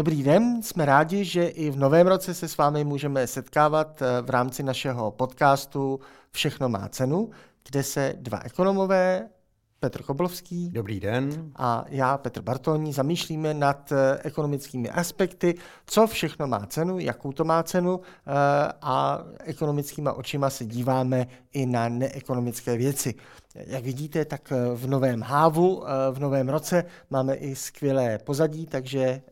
Dobrý den, jsme rádi, že i v novém roce se s vámi můžeme setkávat eh, v rámci našeho podcastu Všechno má cenu, kde se dva ekonomové Petr Koblovský. Dobrý den. A já, Petr Bartoň, zamýšlíme nad eh, ekonomickými aspekty, co všechno má cenu, jakou to má cenu eh, a ekonomickýma očima se díváme i na neekonomické věci. Jak vidíte, tak eh, v novém hávu, v novém roce máme i skvělé pozadí, takže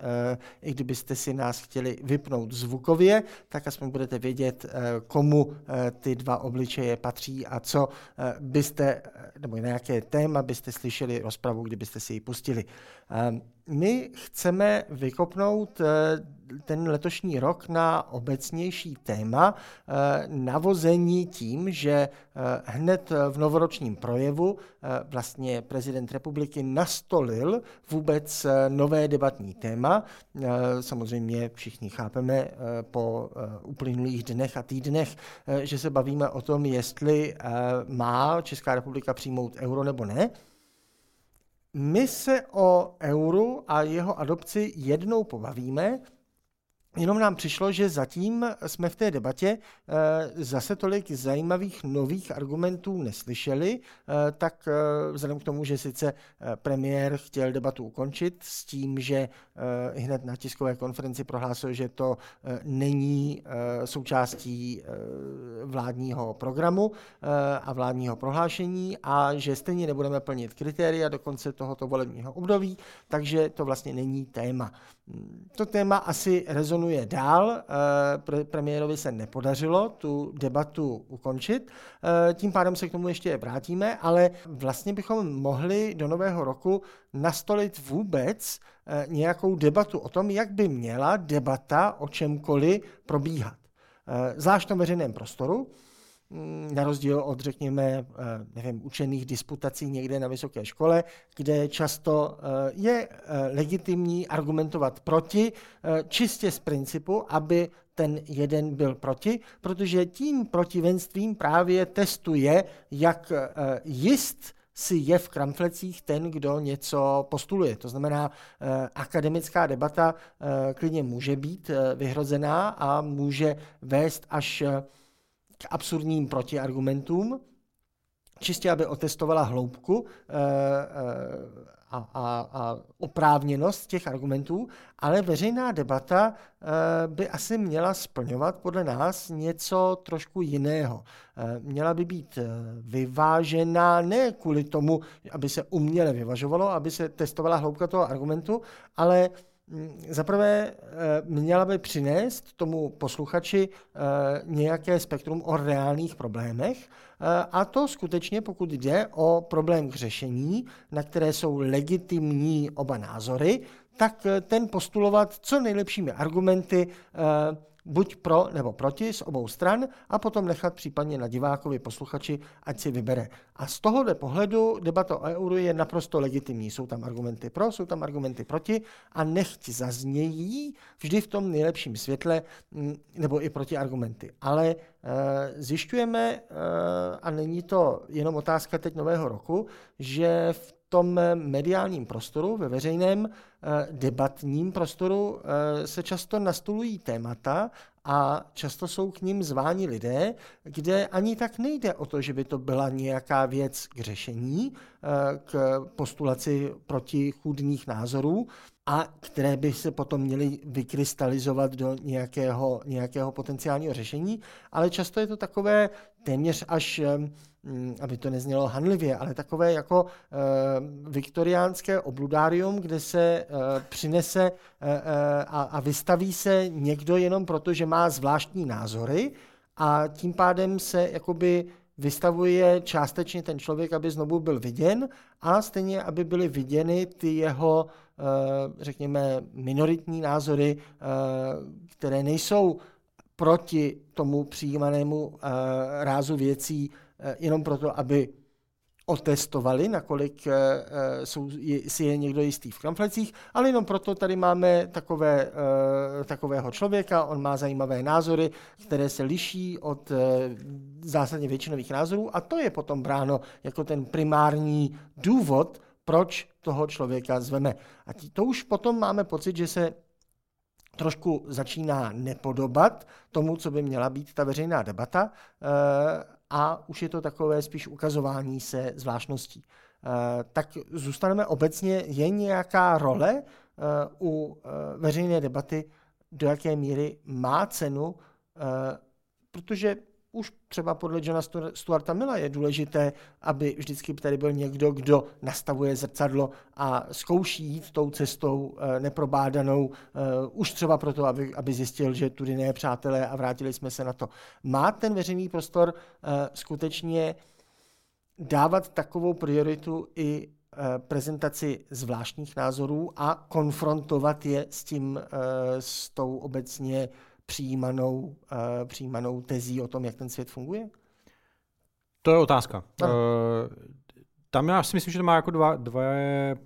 i kdybyste si nás chtěli vypnout zvukově, tak aspoň budete vědět, komu ty dva obličeje patří a co byste, nebo na jaké téma téma byste slyšeli rozpravu, kdybyste si ji pustili. My chceme vykopnout eh, ten letošní rok na obecnější téma eh, navození tím, že eh, hned v novoročním projevu vlastně prezident republiky nastolil vůbec nové debatní téma. Samozřejmě všichni chápeme po uplynulých dnech a týdnech, že se bavíme o tom, jestli má Česká republika přijmout euro nebo ne. My se o euru a jeho adopci jednou pobavíme, Jenom nám přišlo, že zatím jsme v té debatě eh, zase tolik zajímavých nových argumentů neslyšeli, eh, tak eh, vzhledem k tomu, že sice premiér chtěl debatu ukončit s tím, že hned na tiskové konferenci prohlásil, že to není součástí vládního programu a vládního prohlášení a že stejně nebudeme plnit kritéria do konce tohoto volebního období, takže to vlastně není téma. To téma asi rezonuje dál. Eh, premiérovi se nepodařilo tu debatu ukončit, eh, tím pádem se k tomu ještě vrátíme, ale vlastně bychom mohli do nového roku nastolit vůbec eh, nějakou debatu o tom, jak by měla debata o čemkoliv probíhat. Zvlášť v tom veřejném prostoru, Mm, na rozdíl od, řekněme, eh, nevím, učených disputací někde na vysoké škole, kde často eh, je eh, legitimní argumentovat proti, čistě z principu, aby ten jeden byl proti, protože tím protivenstvím právě testuje, jak jist si je v kramflecích ten, kdo něco postuluje. To znamená, akademická debata klidně může být vyhrozená a může vést až k absurdním protiargumentům, čistě aby otestovala hloubku a, a, a oprávněnost těch argumentů, ale veřejná debata e, by asi měla splňovat podle nás něco trošku jiného. E, měla by být vyvážená ne kvůli tomu, aby se uměle vyvažovalo, aby se testovala hloubka toho argumentu, ale zaprvé eh, měla by přinést tomu posluchači eh, nějaké spektrum o reálných problémech, eh, a to skutečně, pokud jde o problém k řešení, na které jsou legitimní oba názory, tak ten postulovat co nejlepšími argumenty buď pro nebo proti z obou stran a potom nechat případně na divákovi, posluchači, ať si vybere. A z tohohle pohledu debata o euru je naprosto legitimní. Jsou tam argumenty pro, jsou tam argumenty proti a nechť zaznějí vždy v tom nejlepším světle mm, nebo i proti argumenty. Ale e, zjišťujeme, e, a není to jenom otázka teď nového roku, že v tom mediálním prostoru, ve veřejném eh, debatním prostoru eh, se často nastolují témata a často jsou k ním zváni lidé, kde ani tak nejde o to, že by to byla nějaká věc k řešení, eh, k postulaci protichůdných názorů, a které by se potom měly vykrystalizovat do nějakého, nějakého potenciálního řešení, ale často je to takové téměř až Mm, aby to neznělo hanlivě, ale takové jako uh, viktoriánské obludárium, kde se uh, přinese a, a vystaví se někdo jenom proto, že má zvláštní názory a tím pádem se jakoby vystavuje částečně ten člověk, aby znovu byl viděn a stejně, aby byly viděny ty jeho, řekněme, minoritní názory, které nejsou proti tomu přijímanému rázu věcí Eh, jenom proto, aby otestovali, nakolik eh, eh, jsou, si je někdo jistý v kramflecích, ale jenom proto tady máme takové, takového člověka, on má zajímavé názory, které se liší od zásadně většinových názorů a to je potom bráno jako ten primární důvod, proč toho člověka zveme. A to už potom máme pocit, že se trošku začíná nepodobat tomu, co by měla být ta veřejná debata a už je to takové spíš ukazování se zvláštností. Tak zůstaneme obecně, je nějaká role u veřejné debaty, do jaké míry má cenu, protože už třeba podle Johna Stuarta Milla je důležité, aby vždycky tady byl někdo, kdo nastavuje zrcadlo a zkouší jít tou cestou eh, neprobádanou, eh, už třeba proto, aby, aby zjistil, že tudy ne přátelé a vrátili jsme se na to. Má ten veřejný prostor eh, skutečně dávat takovou prioritu i prezentaci zvláštních názorů a konfrontovat je s tím, s tou obecně přijímanou, uh, přijímanou tezí o tom, jak ten svět funguje? To je otázka. Uh, tam já si myslím, že to má jako dva, dva,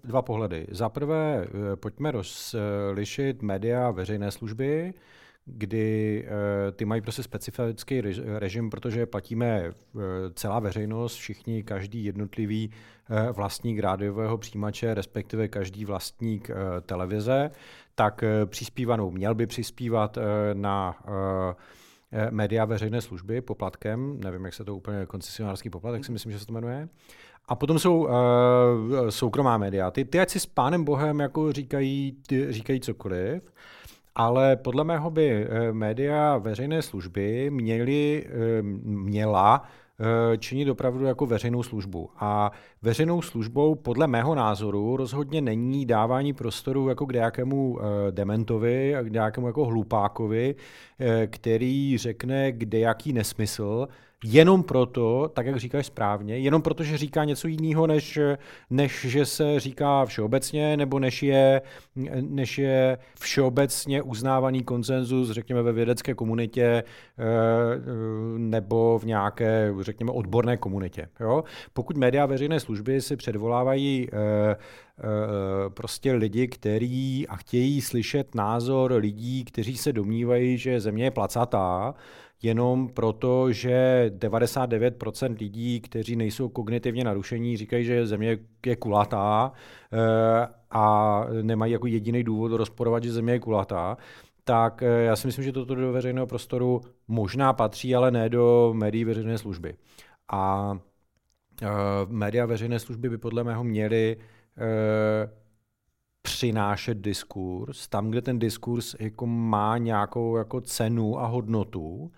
dva pohledy. Za prvé, eh, pojďme rozlišit média veřejné služby, kdy ty mají prostě specifický režim, protože platíme celá veřejnost, všichni, každý jednotlivý vlastník rádiového přijímače, respektive každý vlastník televize, tak eh, přispívanou měl by přispívat eh, na eh, média veřejné služby poplatkem, nevím, jak se to úplně koncesionářský poplatek si myslím, že se to jmenuje. A potom jsou uh, soukromá média. Ty, ty ať si s pánem Bohem jako říkají, ty, říkají cokoliv, ale podle mého by média veřejné služby měly, měla Eh, činit opravdu jako veřejnou službu. A veřejnou službou podle mého názoru rozhodně není dávání prostoru jako k nějakému eh, dementovi k nějakému jako hlupákovi, eh, který řekne kde jaký nesmysl, jenom proto, tak jak říkáš správně, jenom proto, že říká něco jiného, než, než že se říká všeobecně, nebo než je, než je všeobecně uznávaný konsenzus, řekněme, ve vědecké komunitě eh, nebo v nějaké, řekněme, odborné komunitě. Jo? Pokud média veřejné služby si předvolávají eh, eh, prostě lidi, kteří a chtějí slyšet názor lidí, kteří se domnívají, že země je placatá, jenom proto, že 99% lidí, kteří nejsou kognitivně narušení, říkají, že země je kulatá eh, a nemají jako jediný důvod rozporovat, že země je kulatá, tak eh, já si myslím, že toto do veřejného prostoru možná patří, ale ne do médií veřejné služby. A uh, média veřejné služby by podle mého měly přinášet diskurs, tam, kde ten diskurs jako má nějakou jako cenu a hodnotu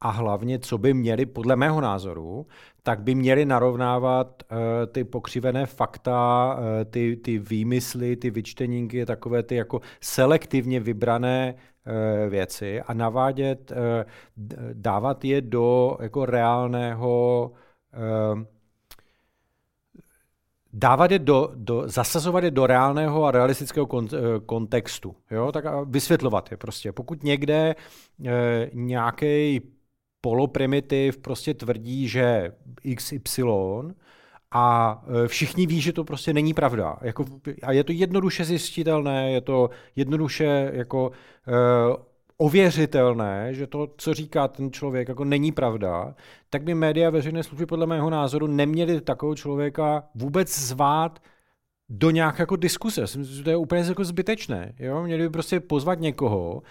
a hlavně, co by měli, podle mého názoru, tak by měli narovnávat uh, ty pokřivené fakta, uh, ty, ty výmysly, ty vyčteníky, takové ty jako selektivně vybrané uh, věci a navádět, uh, dávat je do jako reálného uh, dávat je do, do, zasazovat je do reálného a realistického kont, eh, kontextu, jo, tak a vysvětlovat je prostě. Pokud někde e, nějaký poloprimitiv prostě tvrdí, že XY a e, všichni ví, že to prostě není pravda. Jako, a je to jednoduše zjistitelné, je to jednoduše jako e, ověřitelné, že to, co říká ten člověk, jako není pravda, tak by média veřejné služby podle mého názoru neměly takového člověka vůbec zvát do nějaké jako diskuse. myslím, že to je úplně jako zbytečné. Jo? Měli by prostě pozvat někoho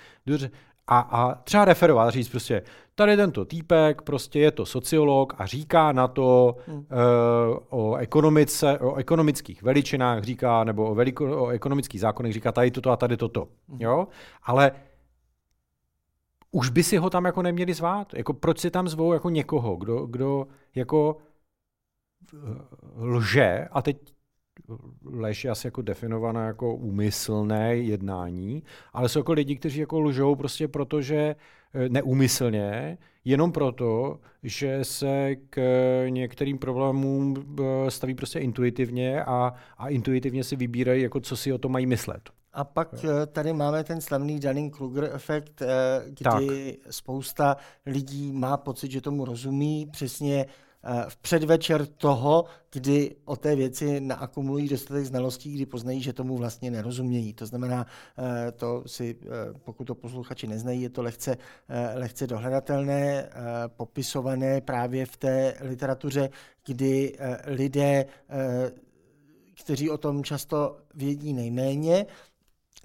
a, a třeba referovat, říct prostě, tady tento týpek, prostě je to sociolog a říká na to hmm. uh, o ekonomice, o ekonomických veličinách říká, nebo o, veliko, o ekonomických zákonech říká tady toto a tady toto. Hmm. Jo? Ale už by si ho tam jako neměli zvát. Jako proč si tam zvou jako někoho, kdo, kdo jako eh, lže a teď lež je asi jako definovaná jako úmyslné jednání, ale jsou jako lidi, kteří jako lžou prostě proto, že eh, neúmyslně, jenom proto, že se k některým problémům eh, staví prostě intuitivně a, a intuitivně si vybírají, jako co si o tom mají myslet. A pak eh, tady máme ten slavný Dunning-Kruger efekt, kdy tak. spousta lidí má pocit, že tomu rozumí, přesně Eh, v předvečer toho, kdy o té věci naakumulují dostatek znalostí, kdy poznají, že tomu vlastně nerozumějí. To znamená, eh, to si, eh, pokud to posluchači neznají, je to lehce, lehce dohledatelné, popisované právě v té literatuře, kdy lidé, kteří o tom často vědí nejméně,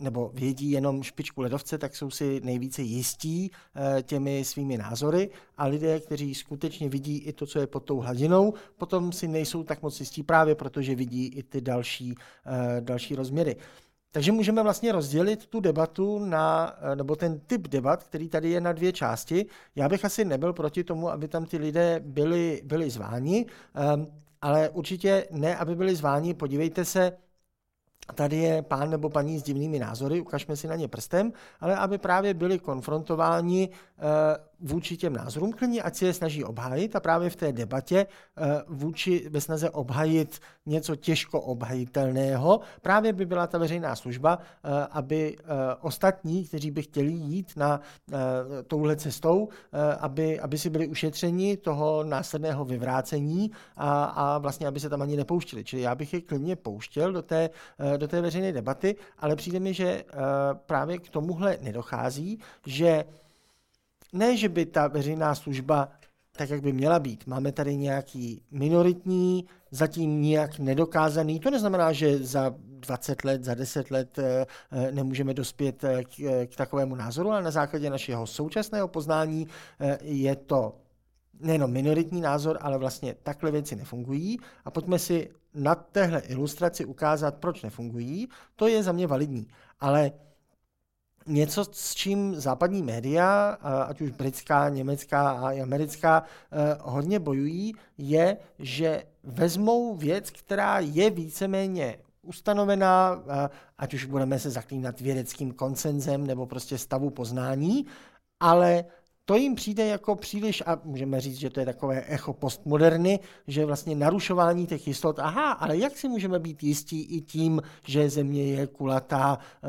nebo vědí jenom špičku ledovce, tak jsou si nejvíce jistí eh, těmi svými názory a lidé, kteří skutečně vidí i to, co je pod tou hladinou, potom si nejsou tak moc jistí právě protože vidí i ty další, eh, další rozměry. Takže můžeme vlastně rozdělit tu debatu na, eh, nebo ten typ debat, který tady je na dvě části. Já bych asi nebyl proti tomu, aby tam ty lidé byli, byli zváni, ehm, ale určitě ne, aby byli zváni. Podívejte se, tady je pán nebo paní s divnými názory, ukažme si na ně prstem, ale aby právě byli konfrontováni eh, vůči těm názorům klidně, ať si je snaží obhájit a právě v té debatě eh, vůči ve snaze obhajit něco těžko obhajitelného, právě by byla ta veřejná služba, eh, aby eh, ostatní, kteří by chtěli jít na touhle cestou, aby, aby si byli ušetřeni toho následného vyvrácení a, a vlastně, aby se tam ani nepouštili. Čili já bych je klidně pouštěl do té, do té veřejné debaty, ale přijde mi, že právě k tomuhle nedochází, že ne, že by ta veřejná služba tak, jak by měla být. Máme tady nějaký minoritní, zatím nějak nedokázaný. To neznamená, že za 20 let, za 10 let eh, eh, nemůžeme dospět eh, k, k takovému názoru, ale na základě našeho současného poznání je to nejenom minoritní názor, ale vlastně takhle věci nefungují. A pojďme si na téhle ilustraci ukázat, proč nefungují. To je za mě validní. Ale něco, s čím západní média, ať už britská, německá a americká, eh, hodně bojují, je, že vezmou věc, která je víceméně ustanovená, eh, ať už budeme se zaklínat vědeckým koncenzem nebo prostě stavu poznání, ale to jim přijde jako příliš, a můžeme říct, že to je takové echo postmoderny, že vlastně narušování těch jistot, aha, ale jak si můžeme být jistí i tím, že země je kulatá, eh,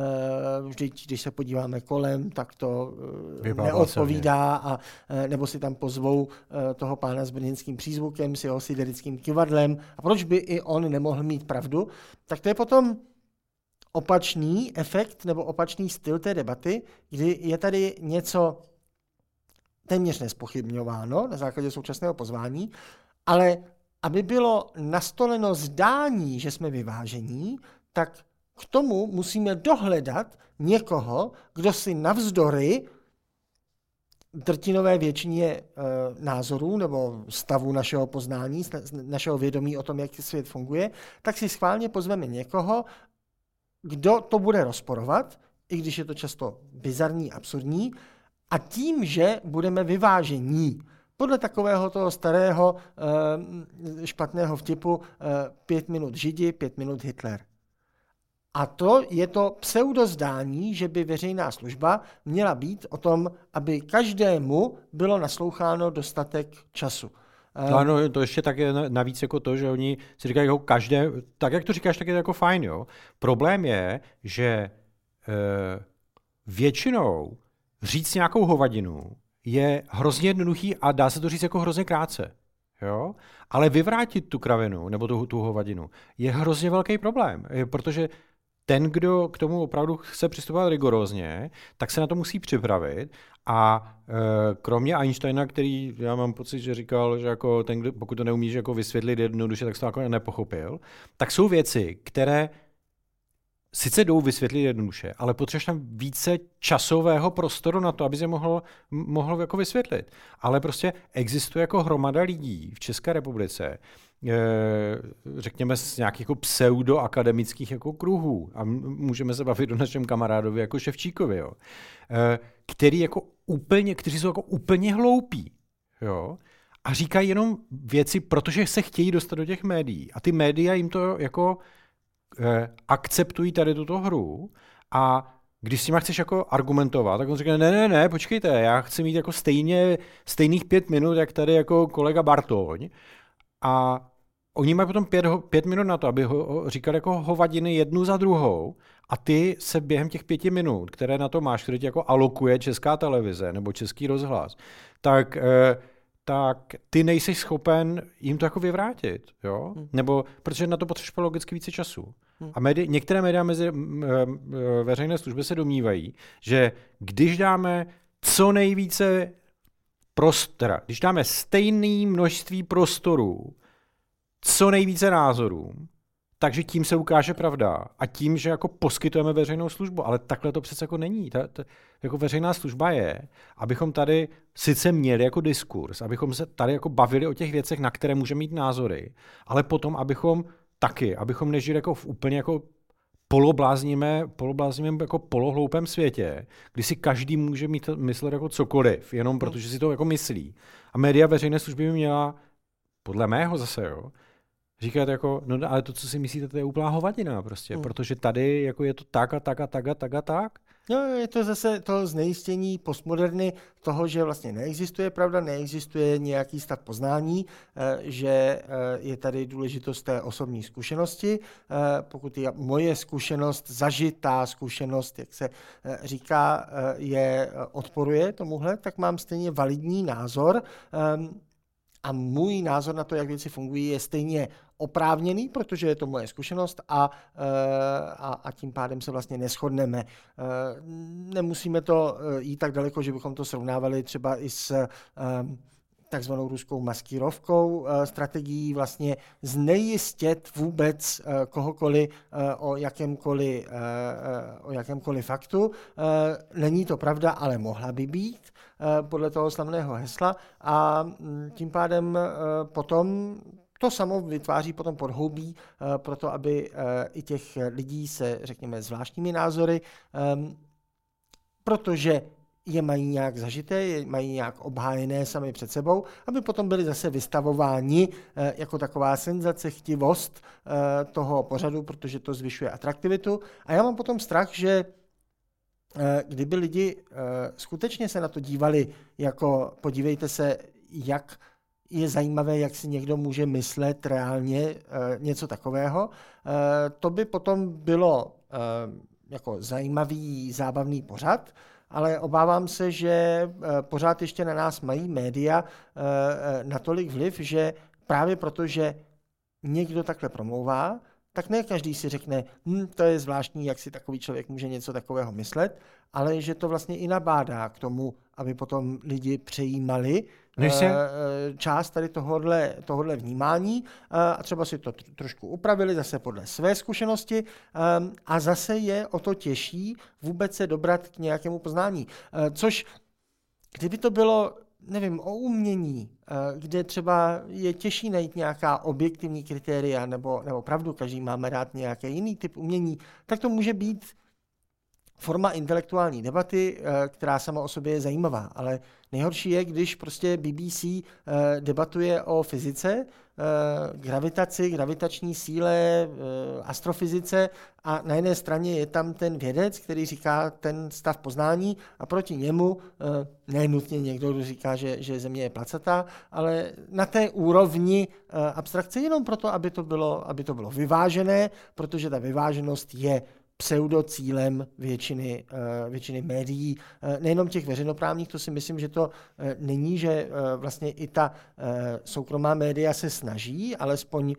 vždyť, když se podíváme kolem, tak to eh, Vypadá neodpovídá, a, eh, nebo si tam pozvou toho pána s brněnským přízvukem, s jeho siderickým kivadlem, a proč by i on nemohl mít pravdu, tak to je potom opačný efekt nebo opačný styl té debaty, kdy je tady něco téměř nespochybňováno na základě současného pozvání, ale aby bylo nastoleno zdání, že jsme vyvážení, tak k tomu musíme dohledat někoho, kdo si navzdory drtinové většině e, názorů nebo stavu našeho poznání, našeho vědomí o tom, jak svět funguje, tak si schválně pozveme někoho, kdo to bude rozporovat, i když je to často bizarní, absurdní, a tím, že budeme vyvážení, podle takového toho starého e, špatného vtipu e, pět minut Židi, pět minut Hitler. A to je to pseudozdání, že by veřejná služba měla být o tom, aby každému bylo nasloucháno dostatek času. No ano, to ještě tak je navíc jako to, že oni si říkají jako každé, tak jak to říkáš, tak je to jako fajn, jo. Problém je, že e, většinou říct nějakou hovadinu je hrozně jednoduchý a dá se to říct jako hrozně krátce. Jo? Ale vyvrátit tu kravinu nebo tu, tu hovadinu je hrozně velký problém, protože ten, kdo k tomu opravdu chce přistupovat rigorózně, tak se na to musí připravit a e, kromě Einsteina, který já mám pocit, že říkal, že jako ten, pokud to neumíš jako vysvětlit jednoduše, tak to jako nepochopil, tak jsou věci, které sice jdou vysvětlit jednoduše, ale potřebuješ tam více časového prostoru na to, aby se mohl, mohl jako vysvětlit. Ale prostě existuje jako hromada lidí v České republice, eh, řekněme z nějakých jako pseudoakademických jako kruhů a můžeme se bavit o našem kamarádovi jako Ševčíkovi, jo, eh, který jako úplně, kteří jsou jako úplně hloupí, jo, a říkají jenom věci, protože se chtějí dostat do těch médií. A ty média jim to jako akceptují tady tuto hru a když s nima chceš jako argumentovat, tak on říká, ne, ne, ne, počkejte, já chci mít jako stejně, stejných pět minut, jak tady jako kolega Bartoň. A oni mají potom pět, pět minut na to, aby ho, říkali jako hovadiny jednu za druhou a ty se během těch pěti minut, které na to máš, které ti jako alokuje česká televize nebo český rozhlas, tak eh, tak ty nejsi schopen jim to jako vyvrátit, jo? Hmm. Nebo protože na to potřebuješ logicky více času. Hmm. A médi- některé média mezi veřejné služby se domnívají, že když dáme co nejvíce prostora, když dáme stejné množství prostorů, co nejvíce názorů, takže tím se ukáže pravda. A tím, že jako poskytujeme veřejnou službu. Ale takhle to přece jako není. Ta, ta, jako veřejná služba je, abychom tady sice měli jako diskurs, abychom se tady jako bavili o těch věcech, na které můžeme mít názory, ale potom, abychom taky, abychom nežili jako v úplně jako poloblázníme, poloblázníme jako polohloupém světě, kdy si každý může mít myslet jako cokoliv, jenom protože si to jako myslí. A média veřejné služby by měla, podle mého zase, jo, říkat jako, no ale to, co si myslíte, to je úplná hovadina prostě, hmm. protože tady jako je to tak a tak a tak a tak a tak. No, je to zase to znejistění postmoderny toho, že vlastně neexistuje pravda, neexistuje nějaký stav poznání, eh, že eh, je tady důležitost té osobní zkušenosti. Eh, pokud je moje zkušenost, zažitá zkušenost, jak se říká, je odporuje tomuhle, tak mám stejně validní názor ehm, a můj názor na to, jak věci fungují, je stejně oprávněný, protože je to moje zkušenost a, eh, a, a tím pádem se vlastně neschodneme. Eh, nemusíme to eh, jít tak daleko, že bychom to srovnávali třeba i s takzvanou ruskou maskírovkou, strategií vlastně znejistit vůbec kohokoliv o jakémkoliv, o jakémkoliv faktu. Není to pravda, ale mohla by být podle toho slavného hesla a mm, tím pádem potom to samo vytváří potom podhoubí pro to, aby i těch lidí se, řekněme, zvláštními názory, protože je mají nějak zažité, je mají nějak obhájené sami před sebou, aby potom byli zase vystavováni uh, jako taková senzace, chtivost uh, toho pořadu, protože to zvyšuje atraktivitu. A já mám potom strach, že kdyby lidi skutečně se na to dívali jako podívejte se, jak je zajímavé, jak si někdo může myslet reálně něco takového. To by potom bylo jako zajímavý, zábavný pořad, ale obávám se, že uh, pořád ještě na nás mají média uh, natolik vliv, že právě proto, že někdo takhle promlouvá, tak ne každý si řekne, hm, to je zvláštní, jak si takový člověk může něco takového myslet, ale že to vlastně i nabádá k tomu, aby potom lidi přejímali Než se... Eh, část tady tohohle, tohohle vnímání eh, a třeba si to trošku upravili zase podle své zkušenosti a zase je o to těžší vůbec se dobrat k nějakému poznání. Eh, což, kdyby to bylo nevím, o umění, kde třeba je těžší najít nějaká objektivní kritéria, nebo, nebo pravdu, každý máme rád nějaký jiný typ umění, tak to může být forma intelektuální debaty, eh, která sama o sobě je zajímavá, ale nejhorší je, když prostě BBC eh, debatuje o fyzice, eh, gravitaci, gravitační síle, astrofyzice a na jedné straně je tam ten vědec, který říká ten stav poznání a proti němu ne nutně někdo, kdo říká, že, že Země je placatá, ale na té úrovni abstrakce jenom proto, aby to bylo, aby to bylo vyvážené, protože ta vyváženost je pseudocílem většiny, eh, většiny médií, eh, nejenom těch veřejnoprávních, to si myslím, že to eh, není, že vlastně i ta soukromá média se snaží alespoň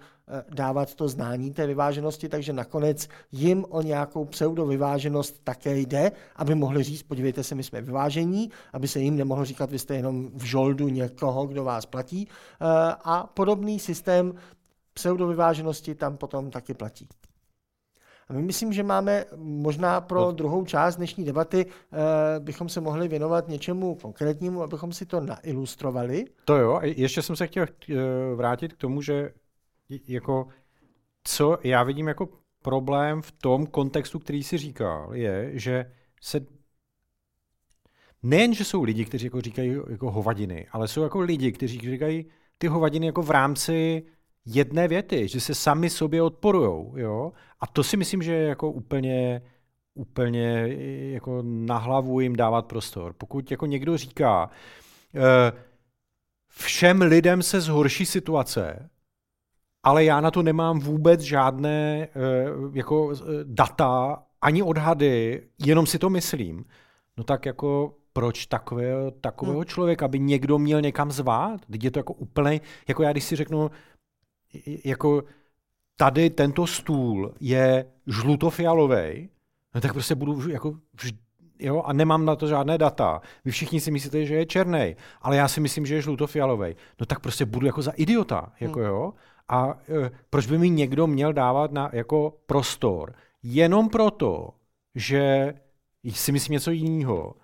dávat to znání té vyváženosti, takže nakonec jim o nějakou pseudovyváženost také jde, aby mohli říct, podívejte se, my jsme vyvážení, aby se jim nemohlo říkat, vy jste jenom v žoldu někoho, kdo vás platí. A podobný systém pseudovyváženosti tam potom taky platí. A my myslím, že máme možná pro no. druhou část dnešní debaty uh, bychom se mohli věnovat něčemu konkrétnímu, abychom si to nailustrovali. To jo, ještě jsem se chtěl uh, vrátit k tomu, že jako co já vidím jako problém v tom kontextu, který si říkal, je, že se nejen, že jsou lidi, kteří jako říkají jako hovadiny, ale jsou jako lidi, kteří říkají ty hovadiny jako v rámci jedné věty, že se sami sobě odporujou, jo? A to si myslím, že je jako úplně, úplně jako na hlavu jim dávat prostor. Pokud jako někdo říká, eh, všem lidem se zhorší situace, ale já na to nemám vůbec žádné eh, jako eh, data, ani odhady, jenom si to myslím, no tak jako proč takového, takového hmm. člověka by někdo měl někam zvát? Teď je to jako úplně, jako já když si řeknu, jako tady tento stůl je žlutofialový, no tak prostě budu jako jo, a nemám na to žádné data. Vy všichni si myslíte, že je černý, ale já si myslím, že je žlutofialový. No tak prostě budu jako za idiota, jako hmm. jo. A e, proč by mi někdo měl dávat na, jako prostor? Jenom proto, že si myslím něco jiného.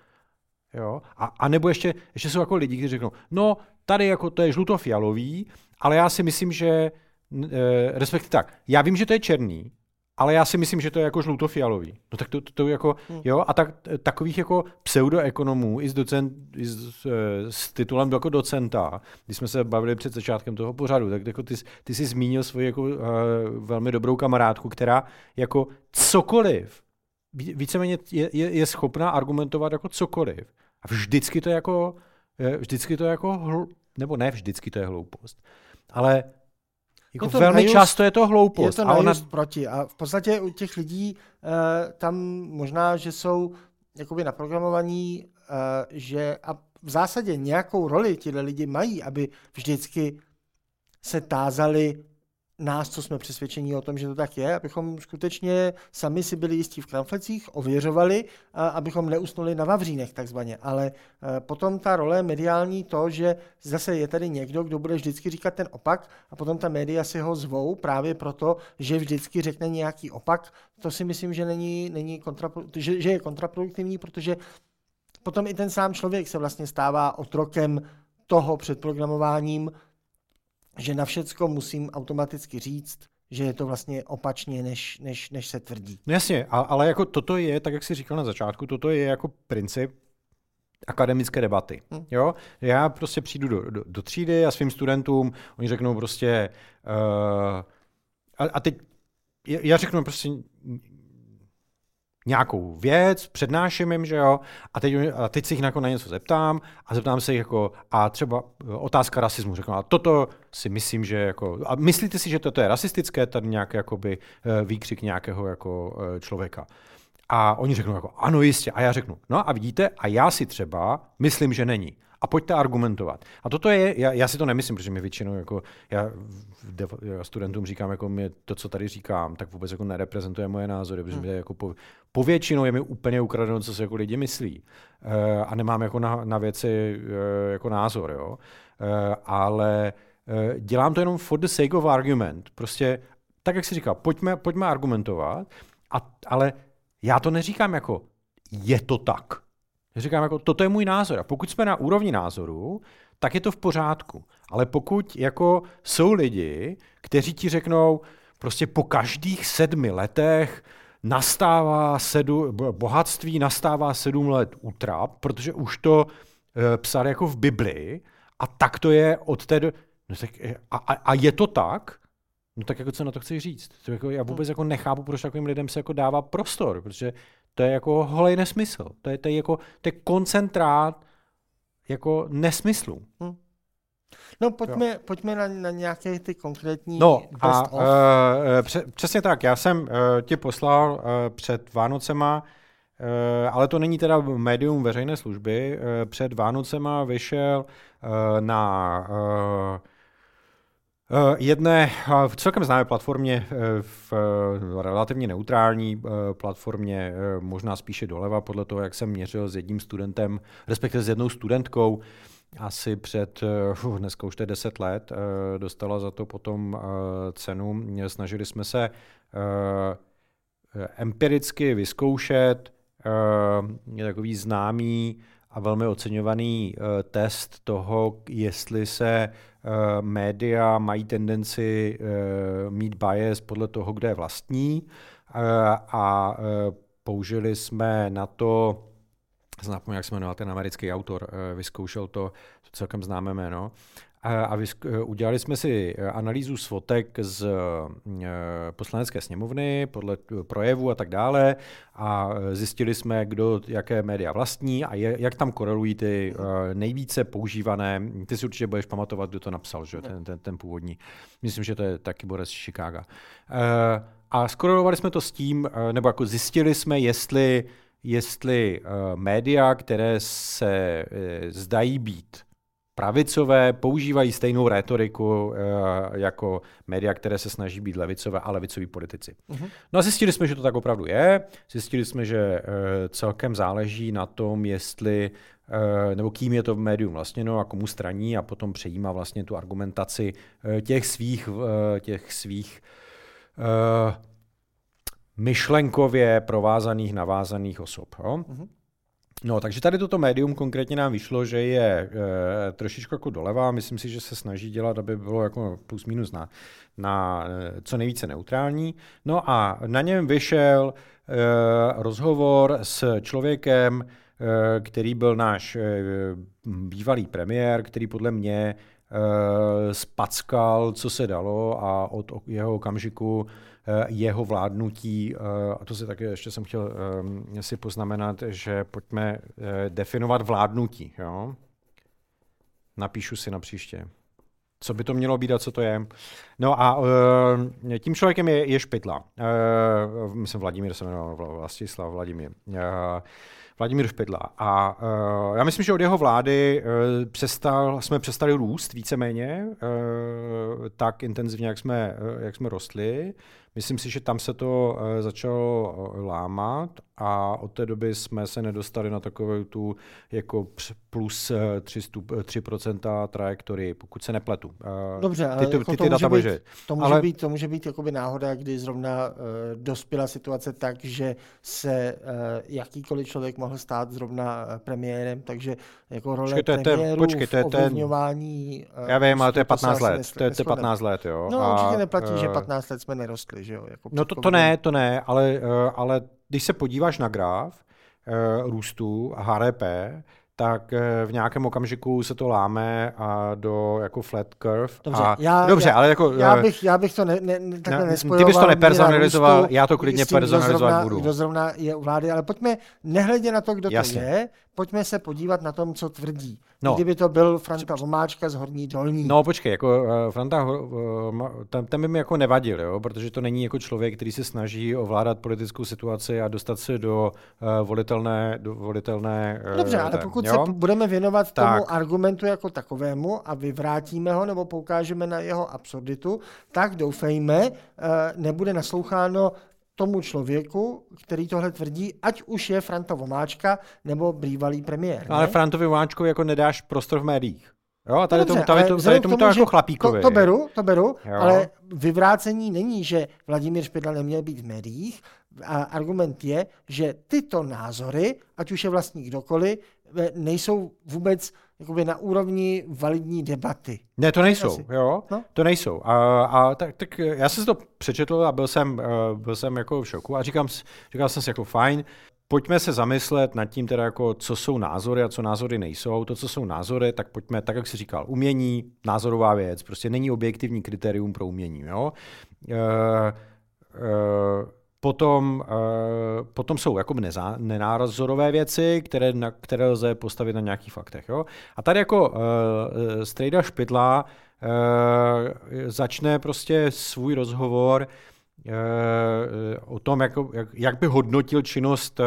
Jo? A, a nebo ještě, ještě jsou jako lidi, kteří řeknou, no tady jako to je žlutofialový, ale já si myslím, že e, respektive tak, já vím, že to je černý, ale já si myslím, že to je jako žlutofialový. No tak to, to, to jako, hmm. jo, a tak, takových jako pseudoekonomů i s, docent, i s, eh, s titulem jako docenta, když jsme se bavili před začátkem toho pořadu, tak jako ty, ty jsi zmínil svoji jako uh, velmi dobrou kamarádku, která jako cokoliv, víceméně je, je, je schopná argumentovat jako cokoliv. A vždycky to jako, vždycky to je jako, hl, nebo ne vždycky to je hloupost, ale jako je to velmi najust, často je to hloupost. Je to a ona... proti. A v podstatě u těch lidí uh, tam možná, že jsou jakoby naprogramovaní, uh, že a v zásadě nějakou roli ti lidi mají, aby vždycky se tázali nás, co jsme přesvědčení o tom, že to tak je, abychom skutečně sami si byli jistí v kramflecích, ověřovali, a abychom neusnuli na vavřínech takzvaně. Ale e, potom ta role mediální to, že zase je tady někdo, kdo bude vždycky říkat ten opak a potom ta média si ho zvou právě proto, že vždycky řekne nějaký opak, to si myslím, že, není, není že, že je kontraproduktivní, protože potom i ten sám člověk se vlastně stává otrokem toho předprogramováním, že na všecko musím automaticky říct, že je to vlastně opačně, než, než, než se tvrdí. No jasně, ale jako toto je, tak jak jsi říkal na začátku, toto je jako princip akademické debaty. Hmm. Jo? Já prostě přijdu do, do, do třídy a svým studentům, oni řeknou prostě, uh, a, a teď já řeknu prostě nějakou věc, přednáším jim, že jo, a teď, a teď se jich jako na něco zeptám a zeptám se jich jako, a třeba e, otázka rasismu, řeknu, a toto si myslím, že jako, a myslíte si, že toto je rasistické, tady nějaký jakoby e, výkřik nějakého jako e, člověka. A oni řeknou jako, ano jistě, a já řeknu, no a vidíte, a já si třeba myslím, že není a pojďte argumentovat. A toto je, já, já si to nemyslím, protože mi většinou, jako, já, já studentům říkám, jako mě to, co tady říkám, tak vůbec jako nereprezentuje moje názory, protože hmm. jako po, po většinou je mi úplně ukradeno, co si jako lidi myslí. E, a nemám jako na, na věci e, jako názor, jo. E, ale e, dělám to jenom for the sake of argument. Prostě, tak jak si říkal, pojďme, pojďme argumentovat, a, ale já to neříkám jako je to tak. Říkám, jako, toto je můj názor. A pokud jsme na úrovni názoru, tak je to v pořádku. Ale pokud jako jsou lidi, kteří ti řeknou, prostě po každých sedmi letech nastává sedu, bohatství nastává sedm let útrap, protože už to e, psal jako v Biblii a tak to je od té do... No tak, a, a, a je to tak? No tak jako co na to chci říct? To jako, já vůbec jako nechápu, proč takovým lidem se jako dává prostor, protože to je jako holej nesmysl. To je, to je jako to je koncentrát jako nesmyslu. Hm. No pojďme, pojďme na, na nějaké ty konkrétní No a uh, pře- přesně tak, já jsem uh, ti poslal uh, před Vánocema, uh, ale to není teda médium veřejné služby, uh, před Vánocema vyšel uh, na uh, Eh, jedné v celkem známé platformě, eh, v eh, relativně neutrální platformě, možná spíše doleva, podle toho, jak jsem měřil s jedním studentem, respektive s jednou studentkou, asi před, dneska už to je 10 let, dostala za to potom cenu. Snažili jsme se empiricky vyzkoušet takový známý a velmi oceňovaný test toho, jestli se Eh, média mají tendenci eh, mít bias podle toho, kde je vlastní. Eh, a použili jsme na to, zapomněl, jak se jmenoval ten americký autor, vyzkoušel to, to celkem známé jméno, a udělali jsme si analýzu svotek z poslanecké sněmovny podle projevu a tak dále a zjistili jsme, kdo jaké média vlastní a jak tam korelují ty nejvíce používané. Ty si určitě budeš pamatovat, kdo to napsal, že? Ten, ten, ten původní. Myslím, že to je taky Boris Chicago. A skorelovali jsme to s tím, nebo jako zjistili jsme, jestli jestli média, které se zdají být pravicové používají stejnou retoriku e, jako média, které se snaží být levicové a levicoví politici. Uh-huh. No a zjistili jsme, že to tak opravdu je. Zjistili jsme, že e, celkem záleží na tom, jestli nebo kým je to v médium vlastně, no a komu straní a potom přejímá vlastně tu argumentaci těch svých, těch svých myšlenkově provázaných, navázaných osob. Jo? Mm-hmm. No, takže tady toto médium konkrétně nám vyšlo, že je e, trošičku jako doleva. Myslím si, že se snaží dělat, aby bylo jako plus minus na, na e, co nejvíce neutrální. No a na něm vyšel e, rozhovor s člověkem, e, který byl náš e, bývalý premiér, který podle mě e, spackal, co se dalo a od jeho okamžiku Eh, jeho vládnutí, eh, a to si taky ještě jsem chtěl eh, si poznamenat, že pojďme definovat vládnutí. Jo? Napíšu si na příště. Co by to mělo být a co to je? No a tím člověkem je, je Špitla. myslím Vladimír se jmenoval, Vlastislav Vladimír. Vladimír Špidla. A uh, já myslím, že od jeho vlády uh, přestal, jsme přestali růst víceméně uh, tak intenzivně, jak jsme, uh, jak jsme rostli. Myslím si, že tam se to uh, začalo lámat a od té doby jsme se nedostali na takovou tu jako plus 3, stup, 3% trajektory, pokud se nepletu. Dobře, ale ty, jako ty, ty to, data může být, to může ale... být, to může být jakoby náhoda, kdy zrovna uh, dospěla situace tak, že se uh, jakýkoliv člověk mohl stát zrovna premiérem, takže jako role počkej, to je, počkej, to je ovlivňování... Ten, já vím, ale to je 15 let. To je, to je 15 let, jo. No, a, určitě neplatí, uh, že 15 let jsme nerostli, že jo. Jako no to, to ne, to ne, ale, uh, ale když se podíváš na graf uh, růstu HDP, tak eh, v nějakém okamžiku se to láme a do jako flat curve. Dobře, a, já, dobře já, ale jako... Já eh, bych, já bych to ne, ne, takhle ne, nespojoval. Ty bys to nepersonalizoval, já to klidně personalizovat zrovna, budu. Kdo zrovna je u vlády, ale pojďme, nehledě na to, kdo Jasně. to je, pojďme se podívat na tom, co tvrdí. No. Kdyby to byl Franta Vomáčka z Horní Dolní. No počkej, jako uh, Franta, uh, ten, ten by mi jako nevadil, jo, protože to není jako člověk, který se snaží ovládat politickou situaci a dostat se do uh, volitelné, do volitelné uh, Dobře, ale pokud jo? se budeme věnovat tak. tomu argumentu jako takovému a vyvrátíme ho nebo poukážeme na jeho absurditu, tak doufejme, uh, nebude nasloucháno tomu člověku, který tohle tvrdí, ať už je Franta Vomáčka nebo bývalý premiér. Ne? Ale Frantovi Vomáčkovi jako nedáš prostor v médiích. Jo, a tady, Dobře, tomu, tady, tomu, tady tomu, tomu to jako chlapíkovi. To, to beru, to beru, jo. ale vyvrácení není, že Vladimír Špidla neměl být v médiích. A argument je, že tyto názory, ať už je vlastní kdokoliv, nejsou vůbec jakoby na úrovni validní debaty. Ne, to nejsou, Asi. jo, no? to nejsou. A, a tak, tak já jsem si to přečetl a byl jsem, eh, byl jsem jako v šoku a říkám, říkal jsem si jako fajn, pojďme se zamyslet nad tím teda jako, co jsou názory a co názory nejsou. To, co jsou názory, tak pojďme, tak jak jsi říkal, umění, názorová věc, prostě není objektivní kritérium pro umění, jo. Uh, uh, Potom, uh, potom jsou jako nezá, nenázorové věci, které, na, které lze postavit na nějakých faktech. Jo? A tady jako uh, Strejda Špidla uh, začne prostě svůj rozhovor uh, o tom, jak, jak, jak by hodnotil činnost uh,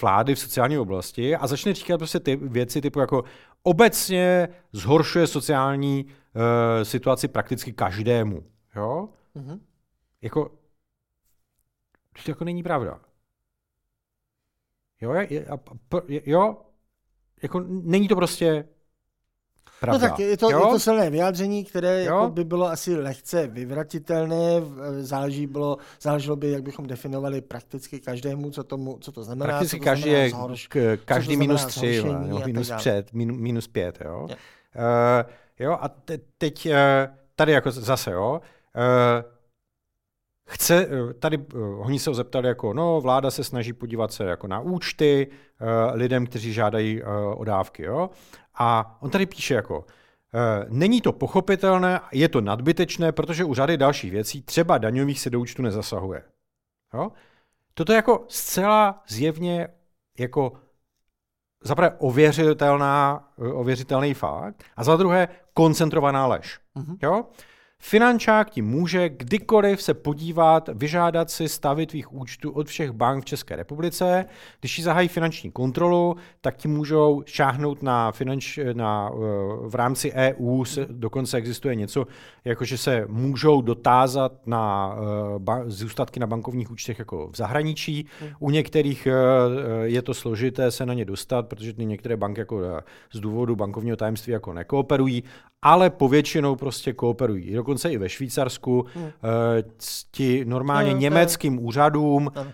vlády v sociální oblasti a začne říkat prostě ty věci typu jako obecně zhoršuje sociální uh, situaci prakticky každému. Jo? Mm-hmm. Jako to jako není pravda. Jo, je, jo, jako není to prostě Pravda. No tak je to, je to silné vyjádření, které jako by bylo asi lehce vyvratitelné, záleží bylo, záleželo by, jak bychom definovali prakticky každému, co, tomu, co to znamená. Prakticky co to každý je zhorš, každý minus tři, minus před, min, minus pět, jo. Uh, jo, a te, teď uh, tady jako zase, jo, uh, Chce, eh, tady eh, oni se ho zeptali jako, no, vláda se snaží podívat se jako na účty uh, lidem, kteří žádají o dávky, jo. A on tady píše jako, není to pochopitelné, je to nadbytečné, protože u řady dalších věcí, třeba daňových se do účtu nezasahuje. Jo? Toto je jako zcela zjevně jako zaprvé ověřitelná, ověřitelný fakt a za druhé koncentrovaná lež. Mm-hmm. Jo? Finančák ti může kdykoliv se podívat, vyžádat si stavy tvých účtů od všech bank v České republice. Když ti zahají finanční kontrolu, tak ti můžou šáhnout na, finanč, na v rámci EU, se, dokonce existuje něco, jako že se můžou dotázat na ba, zůstatky na bankovních účtech jako v zahraničí. U některých je to složité se na ně dostat, protože ty některé banky jako z důvodu bankovního tajemství jako nekooperují, ale povětšinou prostě kooperují. Dokonce i ve Švýcarsku hmm. ti normálně no, německým no. úřadům no.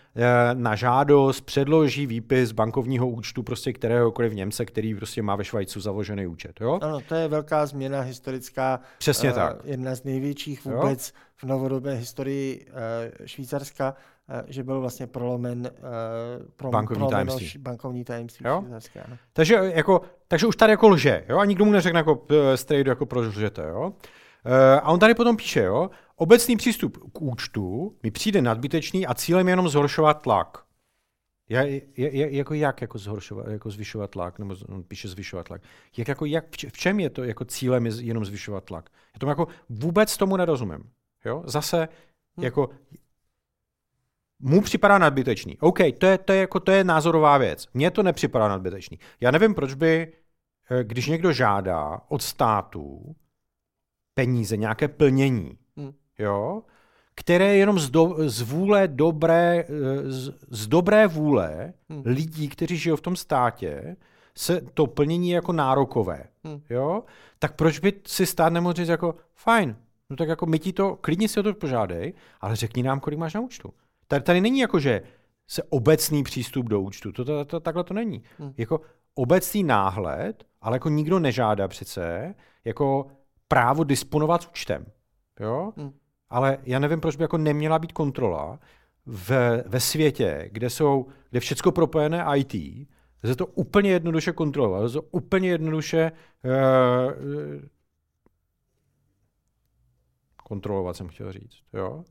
na žádost předloží výpis bankovního účtu prostě kteréhokoliv Němce, který prostě má ve Švajcu založený účet. Jo? Ano, to je velká změna historická. Přesně uh, tak. Jedna z největších vůbec jo? v novodobé historii uh, Švýcarska. Eh, že byl vlastně prolomen uh, pro, bankovní tajemství. Bankovní tajemství jo? Ano. Takže, jako, takže už tady jako lže, jo? a nikdo mu neřekne jako uh, strejdu, jako proč lžete. Jo? Uh, a on tady potom píše, jo? obecný přístup k účtu mi přijde nadbytečný a cílem je jenom zhoršovat tlak. Je, je, je, jako jak jako zhoršovat, jako zvyšovat tlak, nebo on píše zvyšovat tlak. Jak, jako, jak, v čem je to jako cílem je jenom zvyšovat tlak? Já tomu jako vůbec tomu nerozumím. Jo? Zase, hmm. jako, mu připadá nadbytečný. OK, to je, to, je, jako, to je názorová věc. Mně to nepřipadá nadbytečný. Já nevím, proč by, eh, když někdo žádá od státu peníze, nějaké plnění, hmm. jo, které je jenom z, do, z vůle dobré, eh, z, z dobré vůle hmm. lidí, kteří žijou v tom státě, se to plnění jako nárokové, hmm. jo, tak proč by si stát nemohl říct jako, fajn, no tak jako my ti to, klidně si o to požádej, ale řekni nám, kolik máš na účtu. Tady, tady není jako, že se obecný přístup do účtu. To, to, to, takhle to není. Hmm. Jako obecný náhled, ale jako nikdo nežádá přece jako právo disponovat účtem. Jo? Hmm. Ale já nevím, proč by jako neměla být kontrola v, ve světě, kde jsou, kde všechno propojené IT, se to úplně jednoduše kontrolovat, to úplně jednoduše uh, kontrolovat, jsem chtěl říct. Jo? Uh,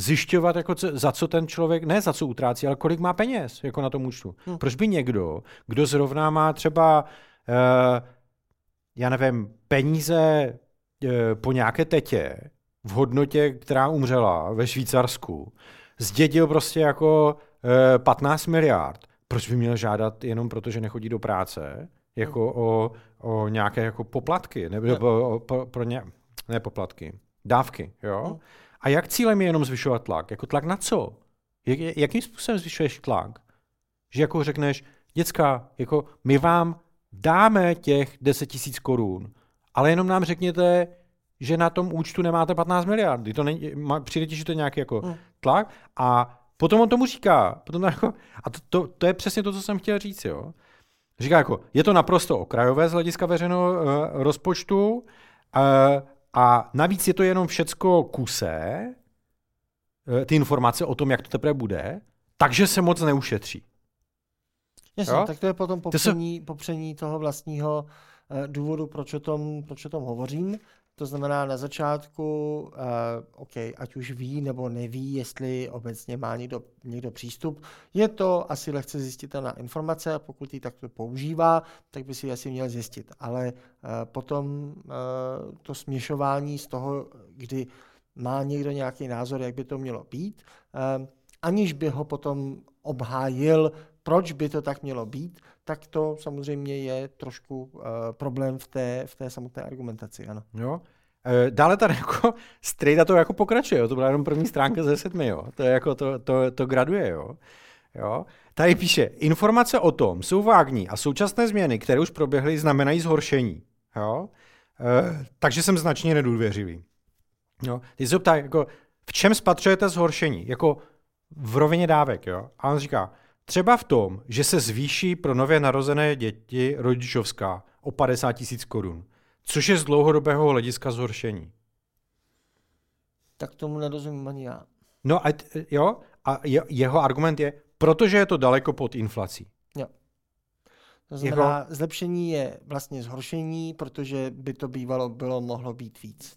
zjišťovat, jako co, za co ten člověk, ne za co utrácí, ale kolik má peněz jako na tom účtu. Hmm. Proč by někdo, kdo zrovna má třeba, uh, já nevím, peníze uh, po nějaké tetě v hodnotě, která umřela ve Švýcarsku, zdědil prostě jako uh, eh, 15 miliard, proč by měl žádat jenom proto, že nechodí do práce, jako hmm. o, o nějaké jako poplatky, nebo no. pro, pro ně, ne poplatky, dávky, jo? Hmm. A jak cílem je jenom zvyšovat tlak? Jako tlak na co? Jak, jakým způsobem zvyšuješ tlak? Že jako řekneš, děcka, jako my vám dáme těch 10 tisíc korun, ale jenom nám řekněte, že na tom účtu nemáte 15 miliard. To není, přijde ti, že to je nějaký jako hmm. tlak a potom on tomu říká, potom jako, a to, to, to, je přesně to, co jsem chtěl říct, jo. Říká jako, je to naprosto okrajové z hlediska veřejného uh, rozpočtu, uh, a navíc je to jenom všecko kuse, eh, ty informace o tom, jak to teprve bude, takže se moc neušetří. Jasně, jo? tak to je potom popření, to se... popření toho vlastního uh, důvodu, proč o, tom, proč o tom hovořím. To znamená na začátku, uh, OK, ať už ví nebo neví, jestli obecně má někdo, někdo přístup, je to asi lehce zjistitelná informace a pokud ji takto používá, tak by si ji asi měl zjistit. Ale uh, potom uh, to směšování z toho, kdy má někdo nějaký názor, jak by to mělo být, uh, aniž by ho potom obhájil, proč by to tak mělo být, tak to samozřejmě je trošku uh, problém v té, v té samotné argumentaci, ano. Jo. E, dále tady jako strejda to jako pokračuje, jo. to byla jenom první stránka ze sedmi, jo. to je jako to, to, to graduje, jo. jo. Tady píše, informace o tom jsou vágní a současné změny, které už proběhly, znamenají zhoršení. Jo. E, takže jsem značně nedůvěřivý. Jo. Teď se ptá, jako, v čem spatřujete zhoršení? Jako v rovině dávek, jo. A on říká, Třeba v tom, že se zvýší pro nově narozené děti rodičovská o 50 tisíc korun, což je z dlouhodobého hlediska zhoršení. Tak tomu nerozumím ani já. No a, jo, a jeho argument je, protože je to daleko pod inflací. Jo. To znamená, jeho... zlepšení je vlastně zhoršení, protože by to bývalo bylo mohlo být víc.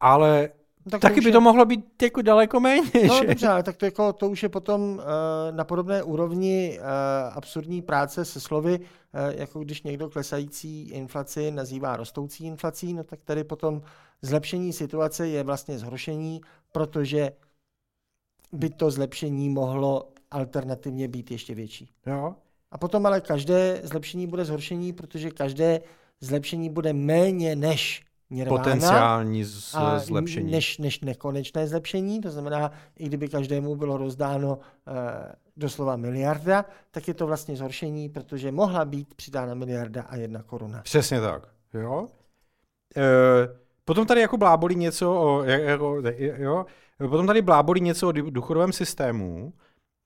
Ale tak Taky to by je... to mohlo být jako daleko méně. No že? dobře, ale tak to, jako, to už je potom uh, na podobné úrovni uh, absurdní práce se slovy, uh, jako když někdo klesající inflaci nazývá rostoucí inflací, no tak tady potom zlepšení situace je vlastně zhoršení, protože by to zlepšení mohlo alternativně být ještě větší. Jo. A potom ale každé zlepšení bude zhoršení, protože každé zlepšení bude méně než nirvana. Potenciální z- a zlepšení. Než, než nekonečné zlepšení, to znamená, i kdyby každému bylo rozdáno eh, doslova miliarda, tak je to vlastně zhoršení, protože mohla být přidána miliarda a jedna koruna. Přesně tak. Jo. E, potom tady jako blábolí něco o, jako, jo, potom tady blábolí něco o důchodovém systému,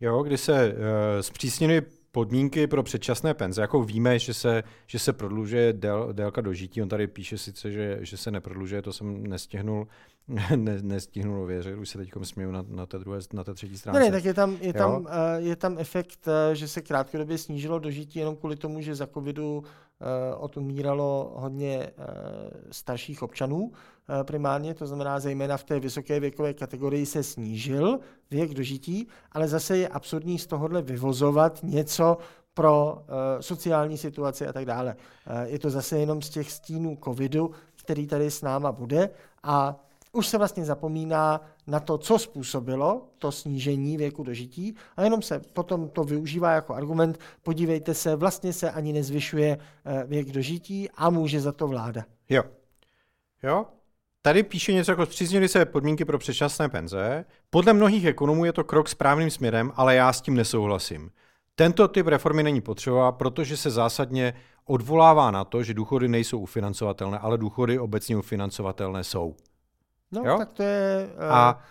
jo, kdy se e, zpřísněny podmínky pro předčasné penze. Jako víme, že se, že se prodlužuje dél, délka dožití. On tady píše sice, že, že se neprodlužuje, to jsem nestihnul, ne, nestihnul věřit, už se teď směju na, na, té druhé, na té třetí stránce. Ne, ne, tak je tam, je Jo. tam, eh, je tam efekt, eh, že se krátkodobě snížilo dožití jenom kvůli tomu, že za covidu odumíralo hodně eh, starších občanů eh, primárně, to znamená zejména v té vysoké věkové kategorii se snížil věk dožití, ale zase je absurdní z tohohle vyvozovat něco pro sociální situaci a tak dále. Je to zase jenom z těch stínů covidu, který tady s náma bude a už se vlastně zapomíná na to, co způsobilo to snížení věku dožití a jenom se potom to využívá jako argument, podívejte se, vlastně se ani nezvyšuje eh, věk dožití a může za to vláda. Jo. Jo? Tady píše něco jako zpřísnily se podmínky pro předčasné penze. Podle mnohých ekonomů je to krok správným směrem, ale já s tím nesouhlasím. Tento typ reformy není potřeba, protože se zásadně odvolává na to, že důchody nejsou ufinancovatelné, ale důchody obecně ufinancovatelné jsou. No, Jo? tak to je uh, A